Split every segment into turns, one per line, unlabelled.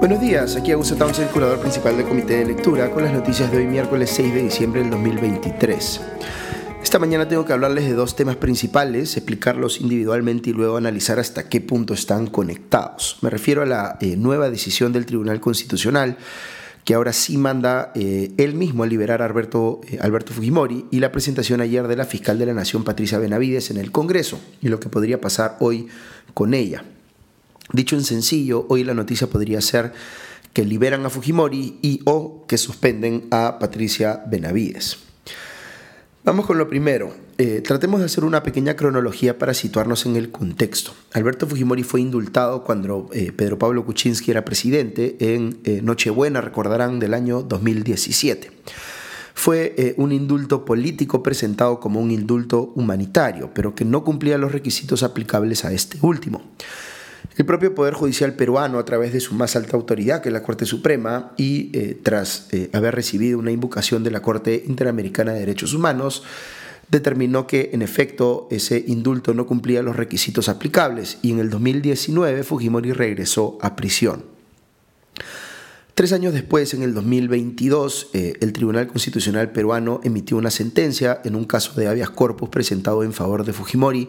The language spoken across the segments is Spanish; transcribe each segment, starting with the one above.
Buenos días, aquí Augusto Townsend, curador principal del Comité de Lectura, con las noticias de hoy miércoles 6 de diciembre del 2023. Esta mañana tengo que hablarles de dos temas principales, explicarlos individualmente y luego analizar hasta qué punto están conectados. Me refiero a la eh, nueva decisión del Tribunal Constitucional que ahora sí manda eh, él mismo a liberar a Alberto, eh, Alberto Fujimori y la presentación ayer de la fiscal de la Nación Patricia Benavides en el Congreso y lo que podría pasar hoy con ella. Dicho en sencillo, hoy la noticia podría ser que liberan a Fujimori y o que suspenden a Patricia Benavides. Vamos con lo primero. Eh, tratemos de hacer una pequeña cronología para situarnos en el contexto. Alberto Fujimori fue indultado cuando eh, Pedro Pablo Kuczynski era presidente en eh, Nochebuena, recordarán, del año 2017. Fue un indulto político presentado como un indulto humanitario, pero que no cumplía los requisitos aplicables a este último. El propio Poder Judicial peruano, a través de su más alta autoridad, que es la Corte Suprema, y eh, tras eh, haber recibido una invocación de la Corte Interamericana de Derechos Humanos, determinó que en efecto ese indulto no cumplía los requisitos aplicables y en el 2019 Fujimori regresó a prisión. Tres años después, en el 2022, eh, el Tribunal Constitucional peruano emitió una sentencia en un caso de habeas corpus presentado en favor de Fujimori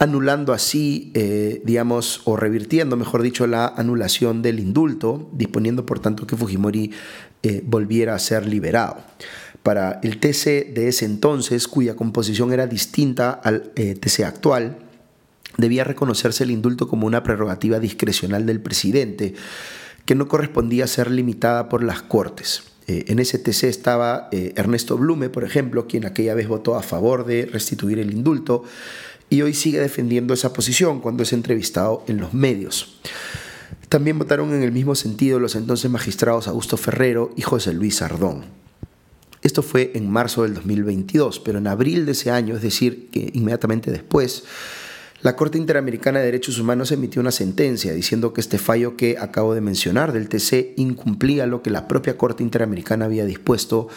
anulando así, eh, digamos, o revirtiendo, mejor dicho, la anulación del indulto, disponiendo por tanto que Fujimori eh, volviera a ser liberado. Para el TC de ese entonces, cuya composición era distinta al eh, TC actual, debía reconocerse el indulto como una prerrogativa discrecional del presidente, que no correspondía a ser limitada por las Cortes. En ese TC estaba Ernesto Blume, por ejemplo, quien aquella vez votó a favor de restituir el indulto, y hoy sigue defendiendo esa posición cuando es entrevistado en los medios. También votaron en el mismo sentido los entonces magistrados Augusto Ferrero y José Luis Ardón. Esto fue en marzo del 2022, pero en abril de ese año, es decir, que inmediatamente después, la Corte Interamericana de Derechos Humanos emitió una sentencia diciendo que este fallo que acabo de mencionar del TC incumplía lo que la propia Corte Interamericana había dispuesto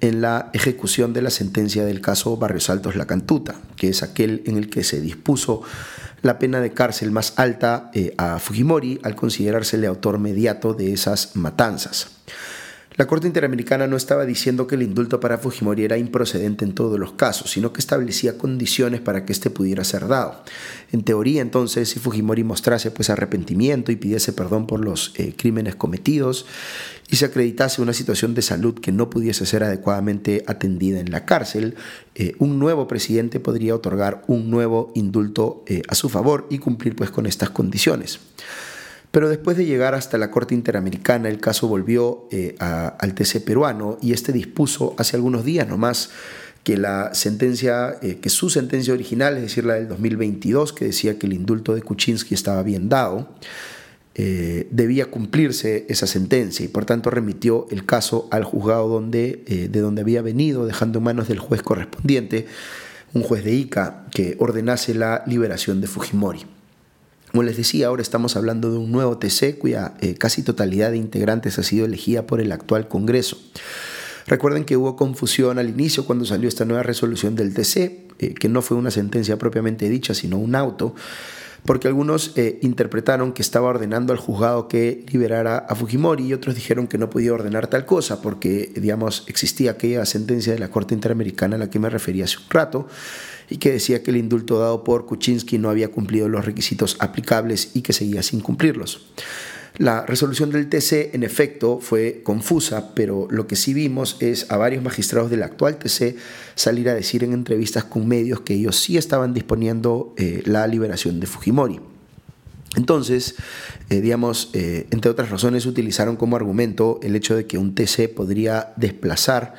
en la ejecución de la sentencia del caso Barrios Altos La Cantuta, que es aquel en el que se dispuso la pena de cárcel más alta eh, a Fujimori al considerársele autor mediato de esas matanzas. La Corte Interamericana no estaba diciendo que el indulto para Fujimori era improcedente en todos los casos, sino que establecía condiciones para que éste pudiera ser dado. En teoría, entonces, si Fujimori mostrase pues arrepentimiento y pidiese perdón por los eh, crímenes cometidos y se acreditase una situación de salud que no pudiese ser adecuadamente atendida en la cárcel, eh, un nuevo presidente podría otorgar un nuevo indulto eh, a su favor y cumplir pues con estas condiciones. Pero después de llegar hasta la Corte Interamericana, el caso volvió eh, al TC peruano y este dispuso hace algunos días nomás que la sentencia, eh, que su sentencia original, es decir, la del 2022, que decía que el indulto de Kuczynski estaba bien dado, eh, debía cumplirse esa sentencia y por tanto remitió el caso al juzgado donde, de donde había venido, dejando en manos del juez correspondiente, un juez de ICA, que ordenase la liberación de Fujimori. Como les decía, ahora estamos hablando de un nuevo TC cuya eh, casi totalidad de integrantes ha sido elegida por el actual Congreso. Recuerden que hubo confusión al inicio cuando salió esta nueva resolución del TC, eh, que no fue una sentencia propiamente dicha, sino un auto, porque algunos eh, interpretaron que estaba ordenando al juzgado que liberara a Fujimori y otros dijeron que no podía ordenar tal cosa porque, digamos, existía aquella sentencia de la Corte Interamericana a la que me refería hace un rato y que decía que el indulto dado por Kuczynski no había cumplido los requisitos aplicables y que seguía sin cumplirlos. La resolución del TC, en efecto, fue confusa, pero lo que sí vimos es a varios magistrados del actual TC salir a decir en entrevistas con medios que ellos sí estaban disponiendo eh, la liberación de Fujimori. Entonces, eh, digamos, eh, entre otras razones, utilizaron como argumento el hecho de que un TC podría desplazar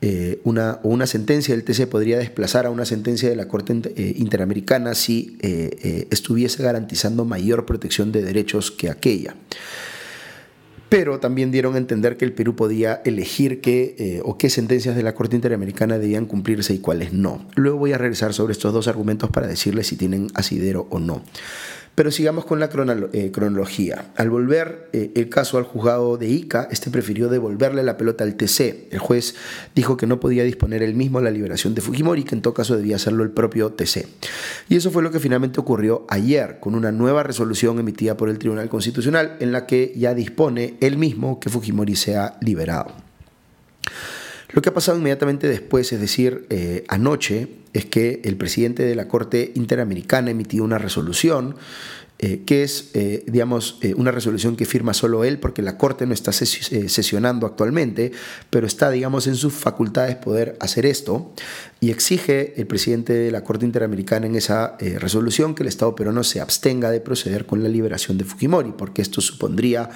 eh, una, una sentencia del TC podría desplazar a una sentencia de la Corte eh, Interamericana si eh, estuviese garantizando mayor protección de derechos que aquella. Pero también dieron a entender que el Perú podía elegir qué o qué sentencias de la Corte Interamericana debían cumplirse y cuáles no. Luego voy a regresar sobre estos dos argumentos para decirles si tienen asidero o no. Pero sigamos con la eh, cronología. Al volver eh, el caso al juzgado de Ica, este prefirió devolverle la pelota al TC. El juez dijo que no podía disponer él mismo la liberación de Fujimori, que en todo caso debía hacerlo el propio TC. Y eso fue lo que finalmente ocurrió ayer, con una nueva resolución emitida por el Tribunal Constitucional, en la que ya dispone él mismo que Fujimori sea liberado. Lo que ha pasado inmediatamente después, es decir, eh, anoche, es que el presidente de la Corte Interamericana emitió una resolución eh, que es, eh, digamos, una resolución que firma solo él, porque la Corte no está sesionando actualmente, pero está, digamos, en sus facultades poder hacer esto, y exige el presidente de la Corte Interamericana en esa resolución que el Estado peruano se abstenga de proceder con la liberación de Fujimori, porque esto supondría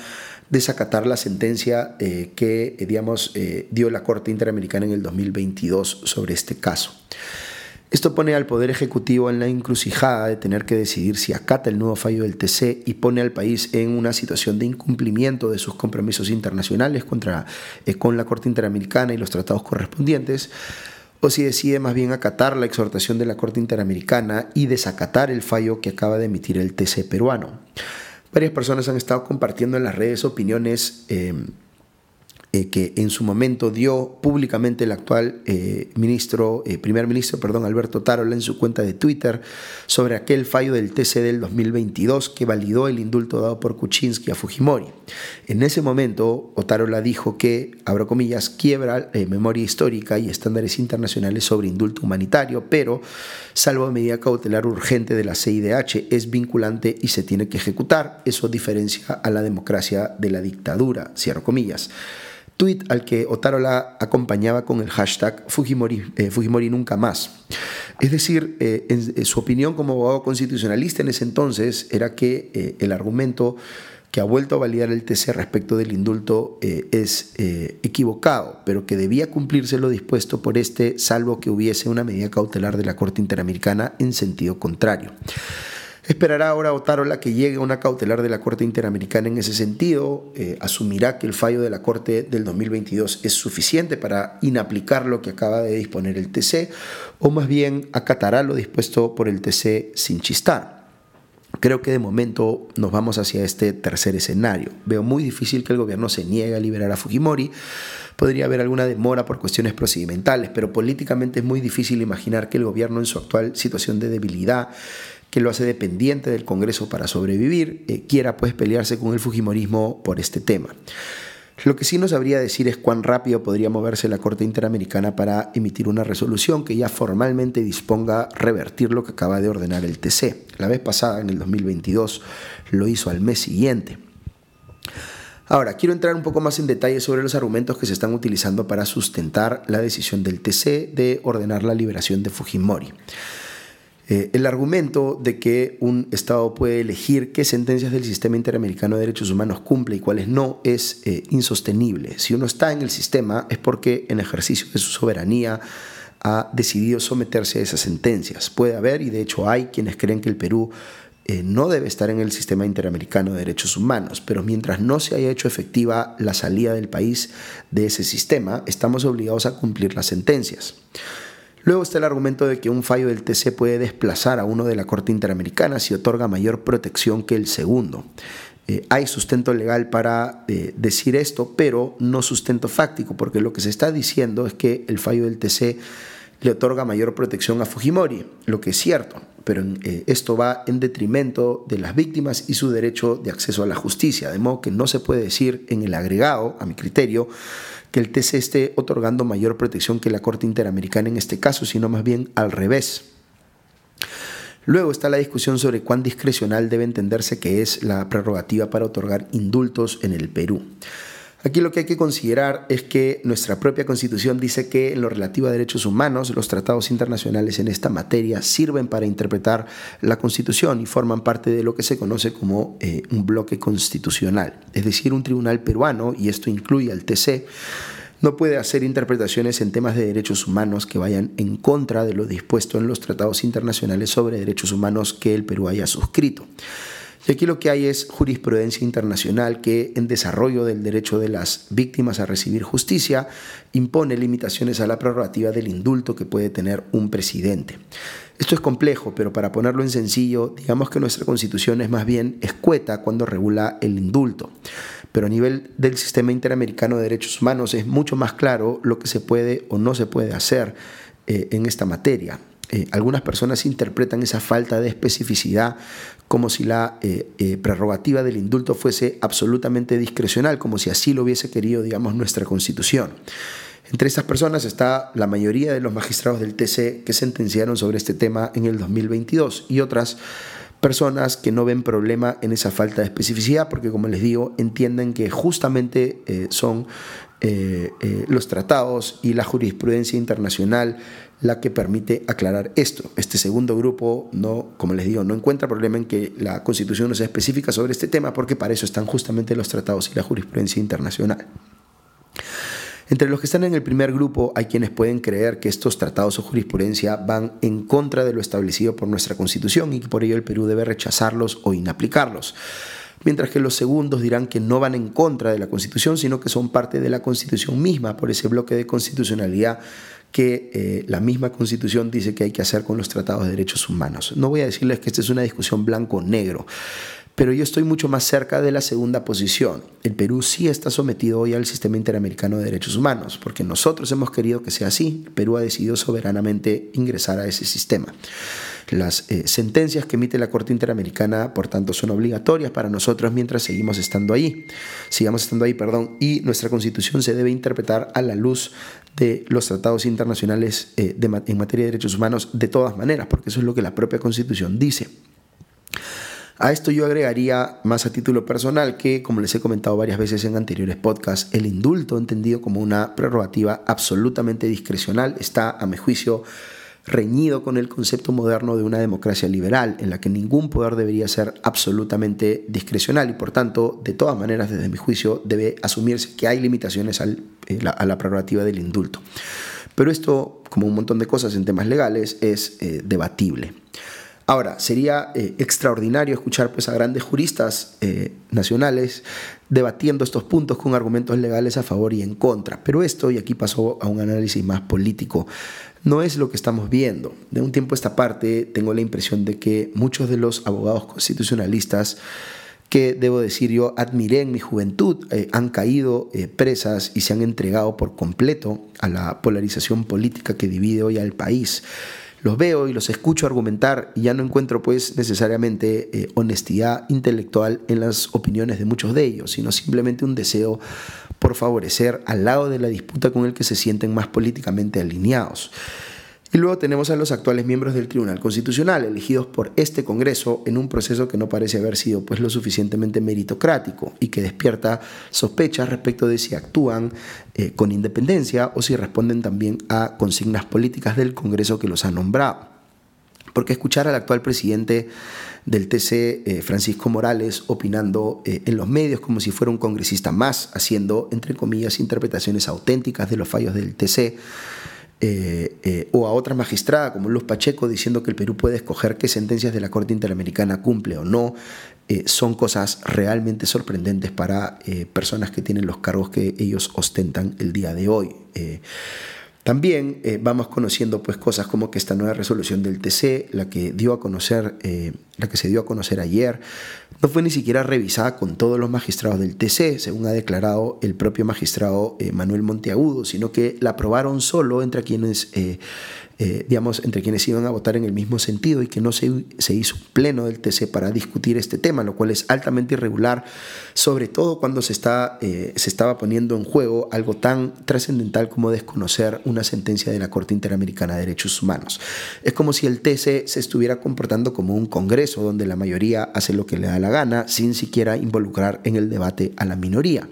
desacatar la sentencia eh, que, eh, digamos, eh, dio la Corte Interamericana en el 2022 sobre este caso. Esto pone al Poder Ejecutivo en la encrucijada de tener que decidir si acata el nuevo fallo del TC y pone al país en una situación de incumplimiento de sus compromisos internacionales contra, con la Corte Interamericana y los tratados correspondientes, o si decide más bien acatar la exhortación de la Corte Interamericana y desacatar el fallo que acaba de emitir el TC peruano. Varias personas han estado compartiendo en las redes opiniones eh, eh, que en su momento dio públicamente el actual eh, ministro, eh, primer ministro, perdón, Alberto Tarola en su cuenta de Twitter sobre aquel fallo del TC del 2022 que validó el indulto dado por Kuczynski a Fujimori. En ese momento, Otarola dijo que, abro comillas, quiebra memoria histórica y estándares internacionales sobre indulto humanitario, pero, salvo medida cautelar urgente de la CIDH, es vinculante y se tiene que ejecutar. Eso diferencia a la democracia de la dictadura, cierro comillas tweet al que Otarola acompañaba con el hashtag Fujimori, eh, nunca más. Es decir, eh, en, su opinión como abogado constitucionalista en ese entonces era que eh, el argumento que ha vuelto a validar el TC respecto del indulto es equivocado, pero que debía cumplirse lo dispuesto por este, salvo que hubiese una medida cautelar de la Corte Interamericana en sentido contrario. Esperará ahora Otárola que llegue una cautelar de la Corte Interamericana en ese sentido. Eh, asumirá que el fallo de la Corte del 2022 es suficiente para inaplicar lo que acaba de disponer el TC, o más bien acatará lo dispuesto por el TC sin chistar. Creo que de momento nos vamos hacia este tercer escenario. Veo muy difícil que el gobierno se niegue a liberar a Fujimori. Podría haber alguna demora por cuestiones procedimentales, pero políticamente es muy difícil imaginar que el gobierno en su actual situación de debilidad que lo hace dependiente del Congreso para sobrevivir, eh, quiera pues pelearse con el Fujimorismo por este tema. Lo que sí nos sabría decir es cuán rápido podría moverse la Corte Interamericana para emitir una resolución que ya formalmente disponga revertir lo que acaba de ordenar el TC. La vez pasada, en el 2022, lo hizo al mes siguiente. Ahora, quiero entrar un poco más en detalle sobre los argumentos que se están utilizando para sustentar la decisión del TC de ordenar la liberación de Fujimori. Eh, el argumento de que un Estado puede elegir qué sentencias del sistema interamericano de derechos humanos cumple y cuáles no es eh, insostenible. Si uno está en el sistema es porque en ejercicio de su soberanía ha decidido someterse a esas sentencias. Puede haber, y de hecho hay, quienes creen que el Perú eh, no debe estar en el sistema interamericano de derechos humanos, pero mientras no se haya hecho efectiva la salida del país de ese sistema, estamos obligados a cumplir las sentencias. Luego está el argumento de que un fallo del TC puede desplazar a uno de la Corte Interamericana si otorga mayor protección que el segundo. Eh, hay sustento legal para eh, decir esto, pero no sustento fáctico, porque lo que se está diciendo es que el fallo del TC le otorga mayor protección a Fujimori, lo que es cierto, pero eh, esto va en detrimento de las víctimas y su derecho de acceso a la justicia, de modo que no se puede decir en el agregado, a mi criterio, que el TC esté otorgando mayor protección que la Corte Interamericana en este caso, sino más bien al revés. Luego está la discusión sobre cuán discrecional debe entenderse que es la prerrogativa para otorgar indultos en el Perú. Aquí lo que hay que considerar es que nuestra propia constitución dice que en lo relativo a derechos humanos, los tratados internacionales en esta materia sirven para interpretar la constitución y forman parte de lo que se conoce como eh, un bloque constitucional. Es decir, un tribunal peruano, y esto incluye al TC, no puede hacer interpretaciones en temas de derechos humanos que vayan en contra de lo dispuesto en los tratados internacionales sobre derechos humanos que el Perú haya suscrito. Y aquí lo que hay es jurisprudencia internacional que en desarrollo del derecho de las víctimas a recibir justicia impone limitaciones a la prerrogativa del indulto que puede tener un presidente. Esto es complejo, pero para ponerlo en sencillo, digamos que nuestra constitución es más bien escueta cuando regula el indulto. Pero a nivel del sistema interamericano de derechos humanos es mucho más claro lo que se puede o no se puede hacer eh, en esta materia. Eh, algunas personas interpretan esa falta de especificidad como si la eh, prerrogativa del indulto fuese absolutamente discrecional, como si así lo hubiese querido, digamos, nuestra constitución. Entre estas personas está la mayoría de los magistrados del TC que sentenciaron sobre este tema en el 2022 y otras personas que no ven problema en esa falta de especificidad porque como les digo entienden que justamente eh, son eh, eh, los tratados y la jurisprudencia internacional la que permite aclarar esto. Este segundo grupo no, como les digo, no encuentra problema en que la Constitución no sea específica sobre este tema porque para eso están justamente los tratados y la jurisprudencia internacional. Entre los que están en el primer grupo hay quienes pueden creer que estos tratados o jurisprudencia van en contra de lo establecido por nuestra Constitución y que por ello el Perú debe rechazarlos o inaplicarlos. Mientras que los segundos dirán que no van en contra de la Constitución, sino que son parte de la Constitución misma, por ese bloque de constitucionalidad que eh, la misma Constitución dice que hay que hacer con los tratados de derechos humanos. No voy a decirles que esta es una discusión blanco-negro pero yo estoy mucho más cerca de la segunda posición. El Perú sí está sometido hoy al sistema interamericano de derechos humanos, porque nosotros hemos querido que sea así. El Perú ha decidido soberanamente ingresar a ese sistema. Las eh, sentencias que emite la Corte Interamericana, por tanto, son obligatorias para nosotros mientras seguimos estando ahí. Sigamos estando ahí, perdón, y nuestra Constitución se debe interpretar a la luz de los tratados internacionales eh, en materia de derechos humanos de todas maneras, porque eso es lo que la propia Constitución dice. A esto yo agregaría más a título personal que, como les he comentado varias veces en anteriores podcasts, el indulto entendido como una prerrogativa absolutamente discrecional está, a mi juicio, reñido con el concepto moderno de una democracia liberal, en la que ningún poder debería ser absolutamente discrecional y por tanto, de todas maneras, desde mi juicio, debe asumirse que hay limitaciones eh, a la prerrogativa del indulto. Pero esto, como un montón de cosas en temas legales, es eh, debatible. Ahora, sería eh, extraordinario escuchar pues, a grandes juristas eh, nacionales debatiendo estos puntos con argumentos legales a favor y en contra, pero esto, y aquí pasó a un análisis más político, no es lo que estamos viendo. De un tiempo a esta parte tengo la impresión de que muchos de los abogados constitucionalistas que debo decir yo admiré en mi juventud, eh, han caído presas y se han entregado por completo a la polarización política que divide hoy al país los veo y los escucho argumentar y ya no encuentro pues necesariamente eh, honestidad intelectual en las opiniones de muchos de ellos, sino simplemente un deseo por favorecer al lado de la disputa con el que se sienten más políticamente alineados. Y luego tenemos a los actuales miembros del Tribunal Constitucional, elegidos por este Congreso en un proceso que no parece haber sido pues, lo suficientemente meritocrático y que despierta sospechas respecto de si actúan eh, con independencia o si responden también a consignas políticas del Congreso que los ha nombrado. Porque escuchar al actual presidente del TC, eh, Francisco Morales, opinando eh, en los medios como si fuera un congresista más, haciendo, entre comillas, interpretaciones auténticas de los fallos del TC, eh, eh, o a otra magistrada como Luz Pacheco diciendo que el Perú puede escoger qué sentencias de la Corte Interamericana cumple o no, eh, son cosas realmente sorprendentes para personas que tienen los cargos que ellos ostentan el día de hoy. También eh, vamos conociendo pues cosas como que esta nueva resolución del TC, la que dio a conocer, eh, la que se dio a conocer ayer, no fue ni siquiera revisada con todos los magistrados del TC, según ha declarado el propio magistrado eh, Manuel Monteagudo, sino que la aprobaron solo entre quienes eh, digamos, entre quienes iban a votar en el mismo sentido y que no se, se hizo un pleno del TC para discutir este tema, lo cual es altamente irregular, sobre todo cuando se, está, eh, se estaba poniendo en juego algo tan trascendental como desconocer una sentencia de la Corte Interamericana de Derechos Humanos. Es como si el TC se estuviera comportando como un Congreso donde la mayoría hace lo que le da la gana sin siquiera involucrar en el debate a la minoría.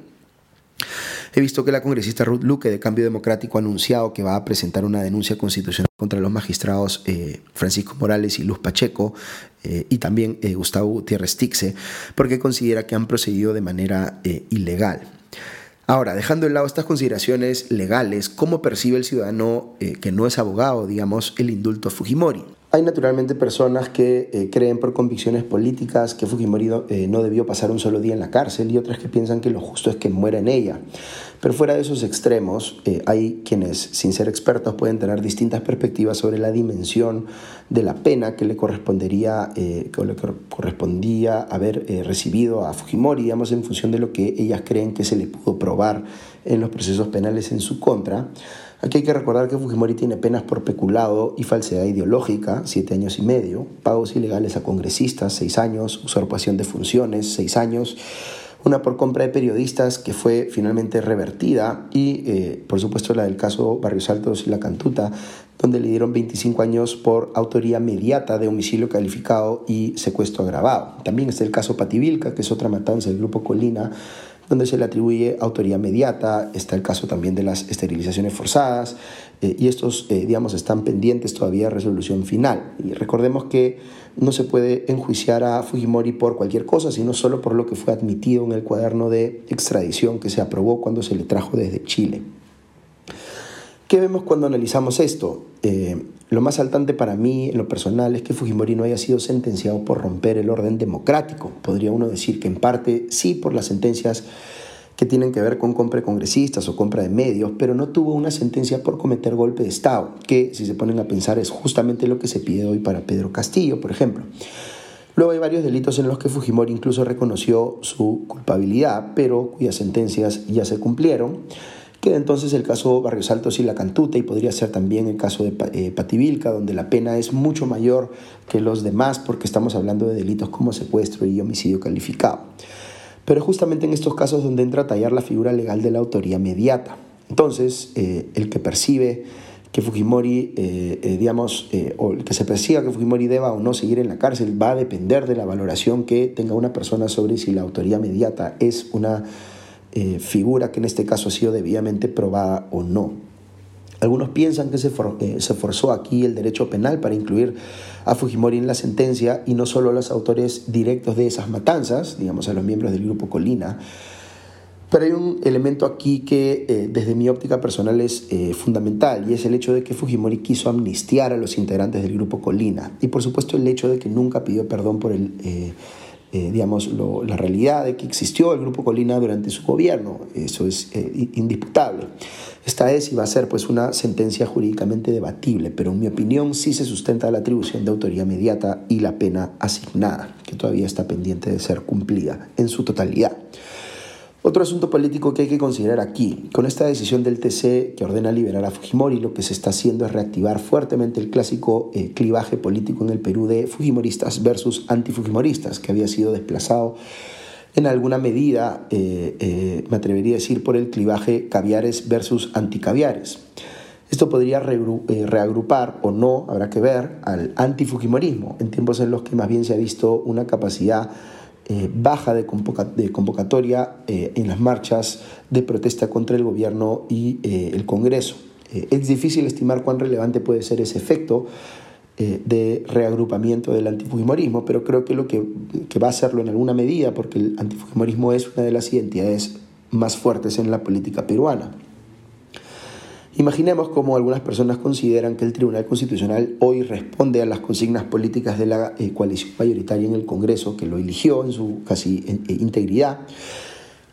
He visto que la congresista Ruth Luque de Cambio Democrático ha anunciado que va a presentar una denuncia constitucional contra los magistrados eh, Francisco Morales y Luz Pacheco eh, y también eh, Gustavo Gutiérrez Tixe porque considera que han procedido de manera ilegal. Ahora, dejando de lado estas consideraciones legales, ¿cómo percibe el ciudadano que no es abogado, digamos, el indulto a Fujimori? Hay naturalmente personas que eh, creen por convicciones políticas que Fujimori eh, no debió pasar un solo día en la cárcel y otras que piensan que lo justo es que muera en ella. Pero fuera de esos extremos, eh, hay quienes, sin ser expertos, pueden tener distintas perspectivas sobre la dimensión de la pena que le correspondería, que le correspondía haber recibido a Fujimori, digamos, en función de lo que ellas creen que se le pudo probar en los procesos penales en su contra. Aquí hay que recordar que Fujimori tiene penas por peculado y falsedad ideológica, siete años y medio, pagos ilegales a congresistas, seis años, usurpación de funciones, seis años, una por compra de periodistas que fue finalmente revertida y eh, por supuesto la del caso Barrios Altos y La Cantuta, donde le dieron 25 años por autoría mediata de homicidio calificado y secuestro agravado. También está el caso Pativilca, que es otra matanza del grupo Colina, donde se le atribuye autoría mediata, está el caso también de las esterilizaciones forzadas, eh, y estos, eh, digamos, están pendientes todavía de resolución final. Y recordemos que no se puede enjuiciar a Fujimori por cualquier cosa, sino solo por lo que fue admitido en el cuaderno de extradición que se aprobó cuando se le trajo desde Chile. ¿Qué vemos cuando analizamos esto? Eh, lo más saltante para mí, en lo personal, es que Fujimori no haya sido sentenciado por romper el orden democrático. Podría uno decir que en parte sí por las sentencias que tienen que ver con compra de congresistas o compra de medios, pero no tuvo una sentencia por cometer golpe de Estado, que si se ponen a pensar es justamente lo que se pide hoy para Pedro Castillo, por ejemplo. Luego hay varios delitos en los que Fujimori incluso reconoció su culpabilidad, pero cuyas sentencias ya se cumplieron. Queda entonces el caso Barrios Altos y La Cantuta y podría ser también el caso de eh, Pativilca, donde la pena es mucho mayor que los demás porque estamos hablando de delitos como secuestro y homicidio calificado. Pero justamente en estos casos donde entra a tallar la figura legal de la autoría mediata. Entonces, eh, el que percibe que Fujimori, eh, digamos, o el que se persiga que Fujimori deba o no seguir en la cárcel va a depender de la valoración que tenga una persona sobre si la autoría mediata es una eh, figura que en este caso ha sido debidamente probada o no. Algunos piensan que se, eh, forzó aquí el derecho penal para incluir a Fujimori en la sentencia y no solo a los autores directos de esas matanzas, digamos a los miembros del grupo Colina, pero hay un elemento aquí que eh, desde mi óptica personal es fundamental y es el hecho de que Fujimori quiso amnistiar a los integrantes del grupo Colina y por supuesto el hecho de que nunca pidió perdón por el eh, digamos, la realidad de que existió el Grupo Colina durante su gobierno. Eso es eh, indisputable. Esta es y va a ser pues, una sentencia jurídicamente debatible, pero en mi opinión sí se sustenta la atribución de autoría mediata y la pena asignada, que todavía está pendiente de ser cumplida en su totalidad. Otro asunto político que hay que considerar aquí, con esta decisión del TC que ordena liberar a Fujimori, lo que se está haciendo es reactivar fuertemente el clásico eh, clivaje político en el Perú de Fujimoristas versus antifujimoristas, que había sido desplazado en alguna medida, eh, eh, me atrevería a decir, por el clivaje caviares versus anticaviares. Esto podría reagrupar o no, habrá que ver, al antifujimorismo, en tiempos en los que más bien se ha visto una capacidad eh, baja de, convocatoria eh, en las marchas de protesta contra el gobierno y eh, el Congreso. es difícil estimar cuán relevante puede ser ese efecto de reagrupamiento del antifujimorismo, pero creo que lo que, que va a hacerlo en alguna medida, porque el antifujimorismo es una de las identidades más fuertes en la política peruana. Imaginemos cómo algunas personas consideran que el Tribunal Constitucional hoy responde a las consignas políticas de la eh, coalición mayoritaria en el Congreso, que lo eligió en su casi eh, integridad,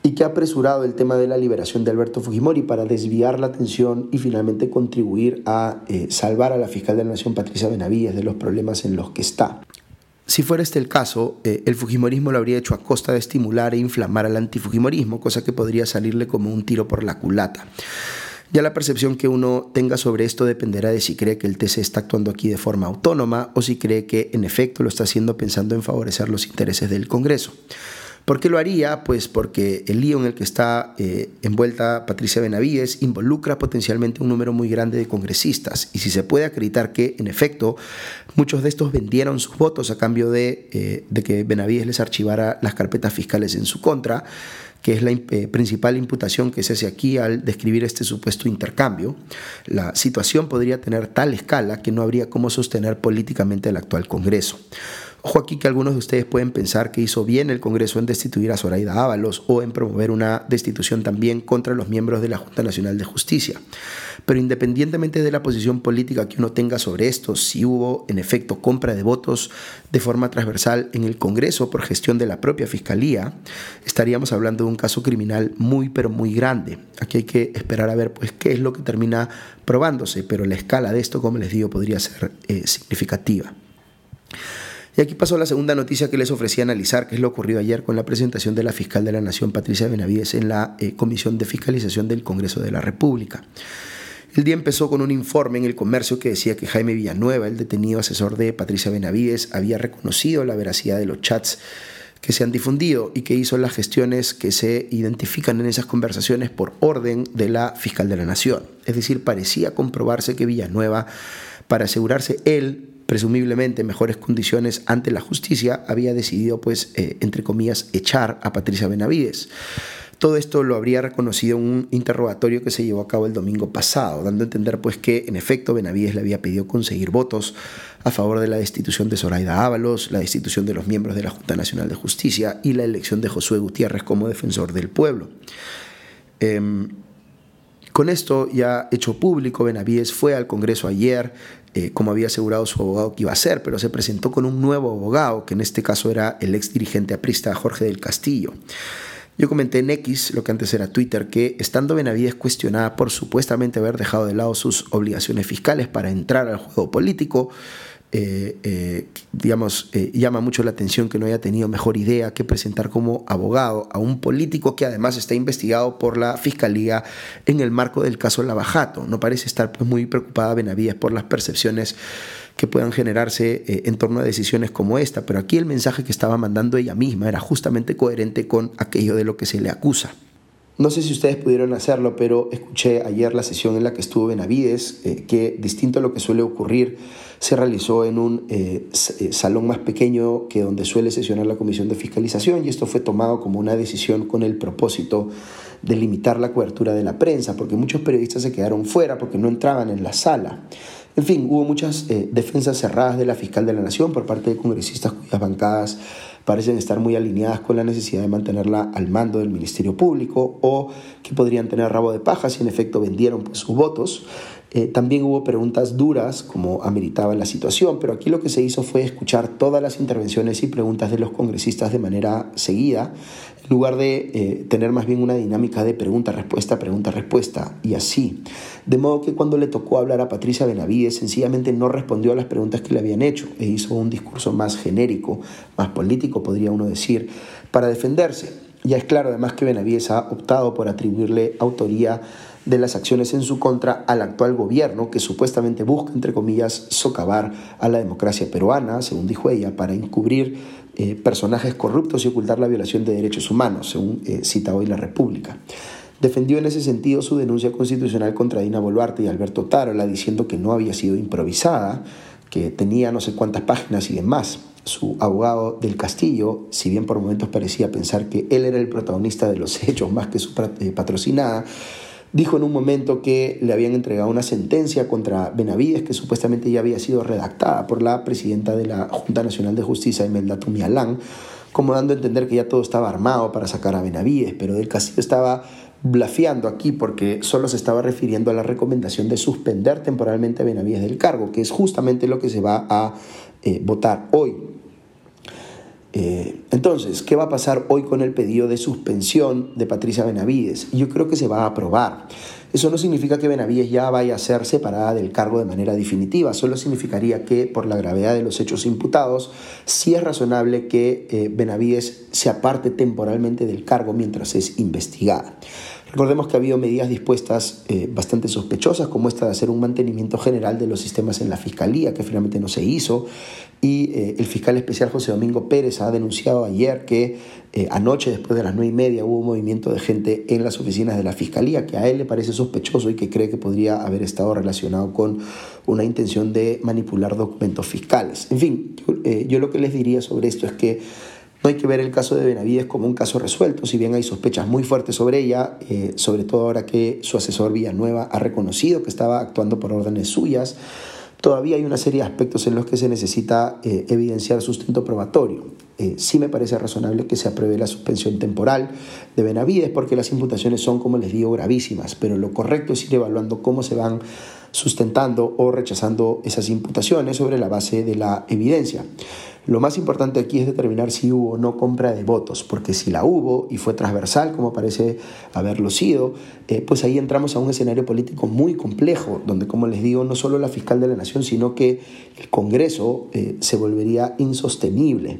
y que ha apresurado el tema de la liberación de Alberto Fujimori para desviar la atención y finalmente contribuir a eh, salvar a la fiscal de la Nación, Patricia Benavides, de los problemas en los que está. Si fuera este el caso, el Fujimorismo lo habría hecho a costa de estimular e inflamar al antifujimorismo, cosa que podría salirle como un tiro por la culata. Ya la percepción que uno tenga sobre esto dependerá de si cree que el TC está actuando aquí de forma autónoma o si cree que en efecto lo está haciendo pensando en favorecer los intereses del Congreso. ¿Por qué lo haría? Pues porque el lío en el que está eh, envuelta Patricia Benavides involucra potencialmente un número muy grande de congresistas y si se puede acreditar que, en efecto, muchos de estos vendieron sus votos a cambio de, eh, que Benavides les archivara las carpetas fiscales en su contra, que es la eh, principal imputación que se hace aquí al describir este supuesto intercambio, la situación podría tener tal escala que no habría cómo sostener políticamente el actual Congreso. Ojo aquí que algunos de ustedes pueden pensar que hizo bien el Congreso en destituir a Zoraida Ábalos o en promover una destitución también contra los miembros de la Junta Nacional de Justicia. Pero independientemente de la posición política que uno tenga sobre esto, si hubo en efecto compra de votos de forma transversal en el Congreso por gestión de la propia Fiscalía, estaríamos hablando de un caso criminal muy pero muy grande. Aquí hay que esperar a ver pues qué es lo que termina probándose, pero la escala de esto, como les digo, podría ser eh, significativa. Y aquí pasó la segunda noticia que les ofrecí analizar, que es lo ocurrido ayer con la presentación de la fiscal de la Nación, Patricia Benavides, en la eh, Comisión de Fiscalización del Congreso de la República. El día empezó con un informe en el comercio que decía que Jaime Villanueva, el detenido asesor de Patricia Benavides, había reconocido la veracidad de los chats que se han difundido y que hizo las gestiones que se identifican en esas conversaciones por orden de la fiscal de la Nación. Es decir, parecía comprobarse que Villanueva, para asegurarse él, presumiblemente en mejores condiciones ante la justicia, había decidido, pues, eh, entre comillas, echar a Patricia Benavides. Todo esto lo habría reconocido en un interrogatorio que se llevó a cabo el domingo pasado, dando a entender pues que en efecto Benavides le había pedido conseguir votos a favor de la destitución de Zoraida Ábalos, la destitución de los miembros de la Junta Nacional de Justicia y la elección de Josué Gutiérrez como defensor del pueblo. Em, con esto ya hecho público, Benavides fue al Congreso ayer, eh, como había asegurado su abogado que iba a ser, pero se presentó con un nuevo abogado, que en este caso era el ex dirigente aprista Jorge del Castillo. Yo comenté en X, lo que antes era Twitter, que estando Benavides cuestionada por supuestamente haber dejado de lado sus obligaciones fiscales para entrar al juego político, eh, eh, digamos, eh, llama mucho la atención que no haya tenido mejor idea que presentar como abogado a un político que además está investigado por la Fiscalía en el marco del caso Lavajato. No parece estar pues, muy preocupada Benavides por las percepciones que puedan generarse en torno a decisiones como esta, pero aquí el mensaje que estaba mandando ella misma era justamente coherente con aquello de lo que se le acusa. No sé si ustedes pudieron hacerlo, pero escuché ayer la sesión en la que estuvo Benavides, eh, que distinto a lo que suele ocurrir, se realizó en un eh, salón más pequeño que donde suele sesionar la Comisión de Fiscalización y esto fue tomado como una decisión con el propósito de limitar la cobertura de la prensa, porque muchos periodistas se quedaron fuera porque no entraban en la sala. En fin, hubo muchas eh, defensas cerradas de la fiscal de la Nación por parte de congresistas cuyas bancadas parecen estar muy alineadas con la necesidad de mantenerla al mando del Ministerio Público o que podrían tener rabo de paja si en efecto vendieron pues, sus votos. Eh, también hubo preguntas duras, como ameritaba la situación, pero aquí lo que se hizo fue escuchar todas las intervenciones y preguntas de los congresistas de manera seguida en lugar de eh, tener más bien una dinámica de pregunta-respuesta, pregunta-respuesta y así. De modo que cuando le tocó hablar a Patricia Benavides, sencillamente no respondió a las preguntas que le habían hecho e hizo un discurso más genérico, más político, podría uno decir, para defenderse. Ya es claro además que Benavides ha optado por atribuirle autoría de las acciones en su contra al actual gobierno que supuestamente busca, entre comillas, socavar a la democracia peruana, según dijo ella, para encubrir eh, personajes corruptos y ocultar la violación de derechos humanos, según eh, cita hoy la República. Defendió en ese sentido su denuncia constitucional contra Dina Boluarte y Alberto Tarola, diciendo que no había sido improvisada, que tenía no sé cuántas páginas y demás. Su abogado del Castillo, si bien por momentos parecía pensar que él era el protagonista de los hechos más que su eh, patrocinada, dijo en un momento que le habían entregado una sentencia contra Benavides que supuestamente ya había sido redactada por la presidenta de la Junta Nacional de Justicia, Imelda Tumialán, como dando a entender que ya todo estaba armado para sacar a Benavides, pero del Castillo estaba blafiando aquí porque solo se estaba refiriendo a la recomendación de suspender temporalmente a Benavides del cargo, que es justamente lo que se va a eh, votar hoy. Eh, entonces, ¿qué va a pasar hoy con el pedido de suspensión de Patricia Benavides? Yo creo que se va a aprobar. Eso no significa que Benavides ya vaya a ser separada del cargo de manera definitiva, solo significaría que por la gravedad de los hechos imputados, sí es razonable que eh, Benavides se aparte temporalmente del cargo mientras es investigada. Recordemos que ha habido medidas dispuestas eh, bastante sospechosas, como esta de hacer un mantenimiento general de los sistemas en la Fiscalía, que finalmente no se hizo, y eh, el fiscal especial José Domingo Pérez ha denunciado ayer que eh, anoche, después de las nueve y media, hubo un movimiento de gente en las oficinas de la Fiscalía que a él le parece sospechoso y que cree que podría haber estado relacionado con una intención de manipular documentos fiscales. En fin, yo lo que les diría sobre esto es que no hay que ver el caso de Benavides como un caso resuelto, si bien hay sospechas muy fuertes sobre ella, eh, sobre todo ahora que su asesor Villanueva ha reconocido que estaba actuando por órdenes suyas. Todavía hay una serie de aspectos en los que se necesita eh, evidenciar sustento probatorio. Eh, sí me parece razonable que se apruebe la suspensión temporal de Benavides porque las imputaciones son, como les digo, gravísimas, pero lo correcto es ir evaluando cómo se van sustentando o rechazando esas imputaciones sobre la base de la evidencia. Lo más importante aquí es determinar si hubo o no compra de votos, porque si la hubo y fue transversal, como parece haberlo sido, eh, pues ahí entramos a un escenario político muy complejo, donde, como les digo, no solo la fiscal de la Nación, sino que el Congreso eh, se volvería insostenible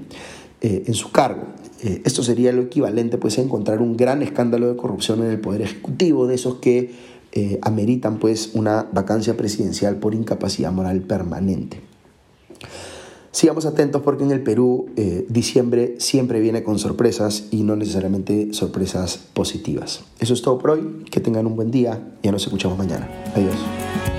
eh, en su cargo. esto sería lo equivalente pues, a encontrar un gran escándalo de corrupción en el Poder Ejecutivo, de esos que ameritan pues, una vacancia presidencial por incapacidad moral permanente. Sigamos atentos porque en el Perú eh, diciembre siempre viene con sorpresas y no necesariamente sorpresas positivas. Eso es todo por hoy. Que tengan un buen día. Ya nos escuchamos mañana. Adiós.